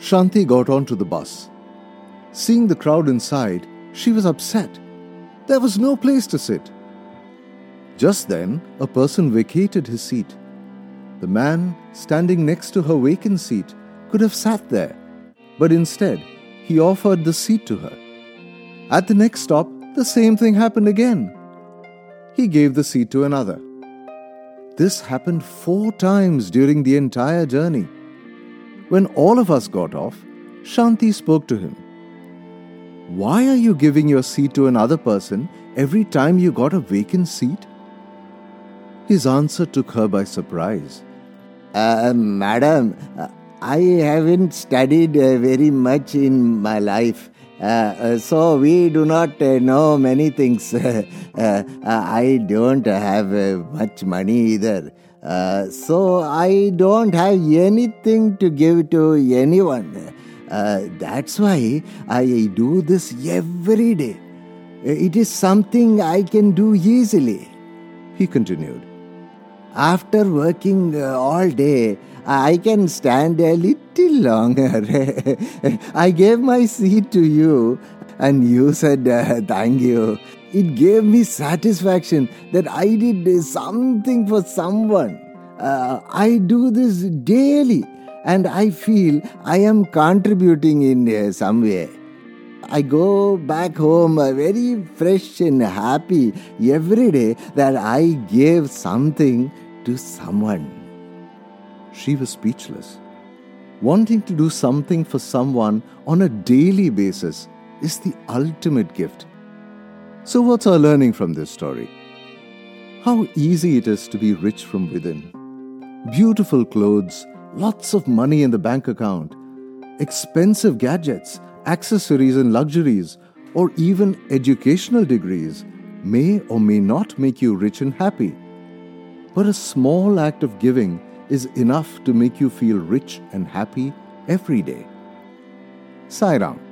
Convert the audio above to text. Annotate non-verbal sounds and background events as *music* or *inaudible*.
Shanti got onto the bus. Seeing the crowd inside, she was upset. There was no place to sit. Just then, a person vacated his seat. The man standing next to her vacant seat could have sat there, but instead, he offered the seat to her. At the next stop, the same thing happened again. He gave the seat to another. This happened four times during the entire journey. When all of us got off, Shanti spoke to him. Why are you giving your seat to another person every time you got a vacant seat? His answer took her by surprise. Uh, madam, uh, I haven't studied uh, very much in my life. Uh, uh, so we do not uh, know many things. *laughs* I don't have much money either. Uh, so I don't have anything to give to anyone. Uh, that's why I do this every day. It is something I can do easily. He continued. After working uh, all day, I can stand a little longer. *laughs* I gave my seat to you and you said uh, thank you. It gave me satisfaction that I did something for someone. Uh, I do this daily and I feel I am contributing in uh, some way. I go back home uh, very fresh and happy every day that I gave something to someone. She was speechless. Wanting to do something for someone on a daily basis is the ultimate gift. So, what's our learning from this story? How easy it is to be rich from within. Beautiful clothes, lots of money in the bank account, expensive gadgets, accessories, and luxuries, or even educational degrees may or may not make you rich and happy. But a small act of giving is enough to make you feel rich and happy every day. Sai Ram.